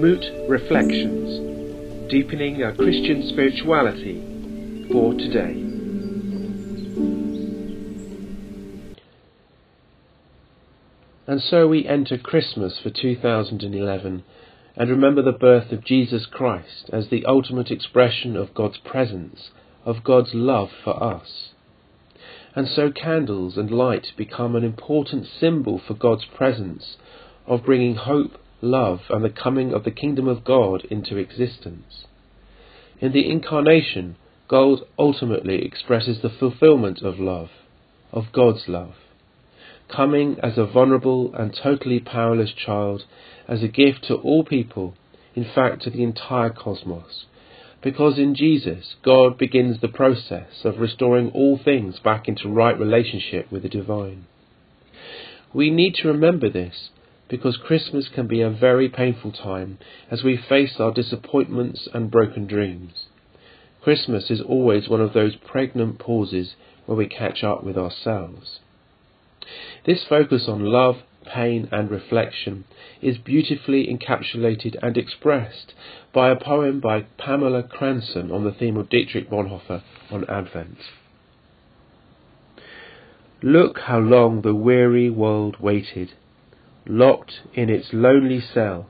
Moot Reflections Deepening our Christian Spirituality for Today. And so we enter Christmas for 2011 and remember the birth of Jesus Christ as the ultimate expression of God's presence, of God's love for us. And so candles and light become an important symbol for God's presence, of bringing hope, love, and the coming of the kingdom of God into existence. In the incarnation, God ultimately expresses the fulfillment of love, of God's love coming as a vulnerable and totally powerless child, as a gift to all people, in fact to the entire cosmos. Because in Jesus, God begins the process of restoring all things back into right relationship with the divine. We need to remember this because Christmas can be a very painful time as we face our disappointments and broken dreams. Christmas is always one of those pregnant pauses where we catch up with ourselves. This focus on love, pain, and reflection is beautifully encapsulated and expressed by a poem by Pamela Cranston on the theme of Dietrich Bonhoeffer on Advent. Look how long the weary world waited, locked in its lonely cell,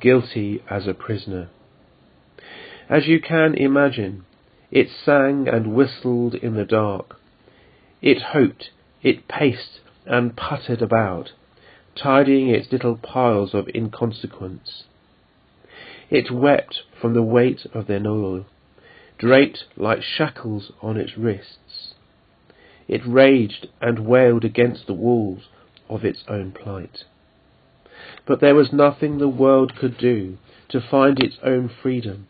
guilty as a prisoner. As you can imagine, it sang and whistled in the dark. It hoped it paced and puttered about, tidying its little piles of inconsequence. It wept from the weight of their oil, draped like shackles on its wrists. It raged and wailed against the walls of its own plight. But there was nothing the world could do to find its own freedom.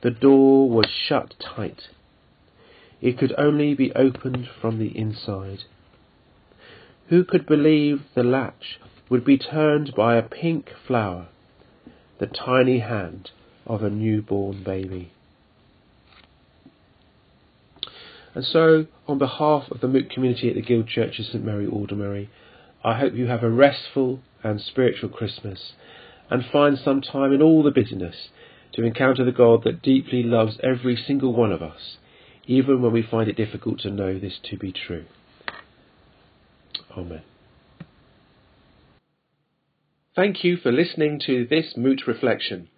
The door was shut tight. It could only be opened from the inside. Who could believe the latch would be turned by a pink flower, the tiny hand of a newborn baby? And so, on behalf of the Moot community at the Guild Church of St Mary Aldermary, I hope you have a restful and spiritual Christmas and find some time in all the busyness to encounter the God that deeply loves every single one of us, even when we find it difficult to know this to be true. Amen. Thank you for listening to this Moot Reflection.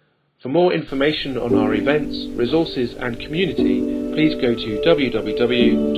For more information on our events, resources and community, please go to www.moot.uk.net.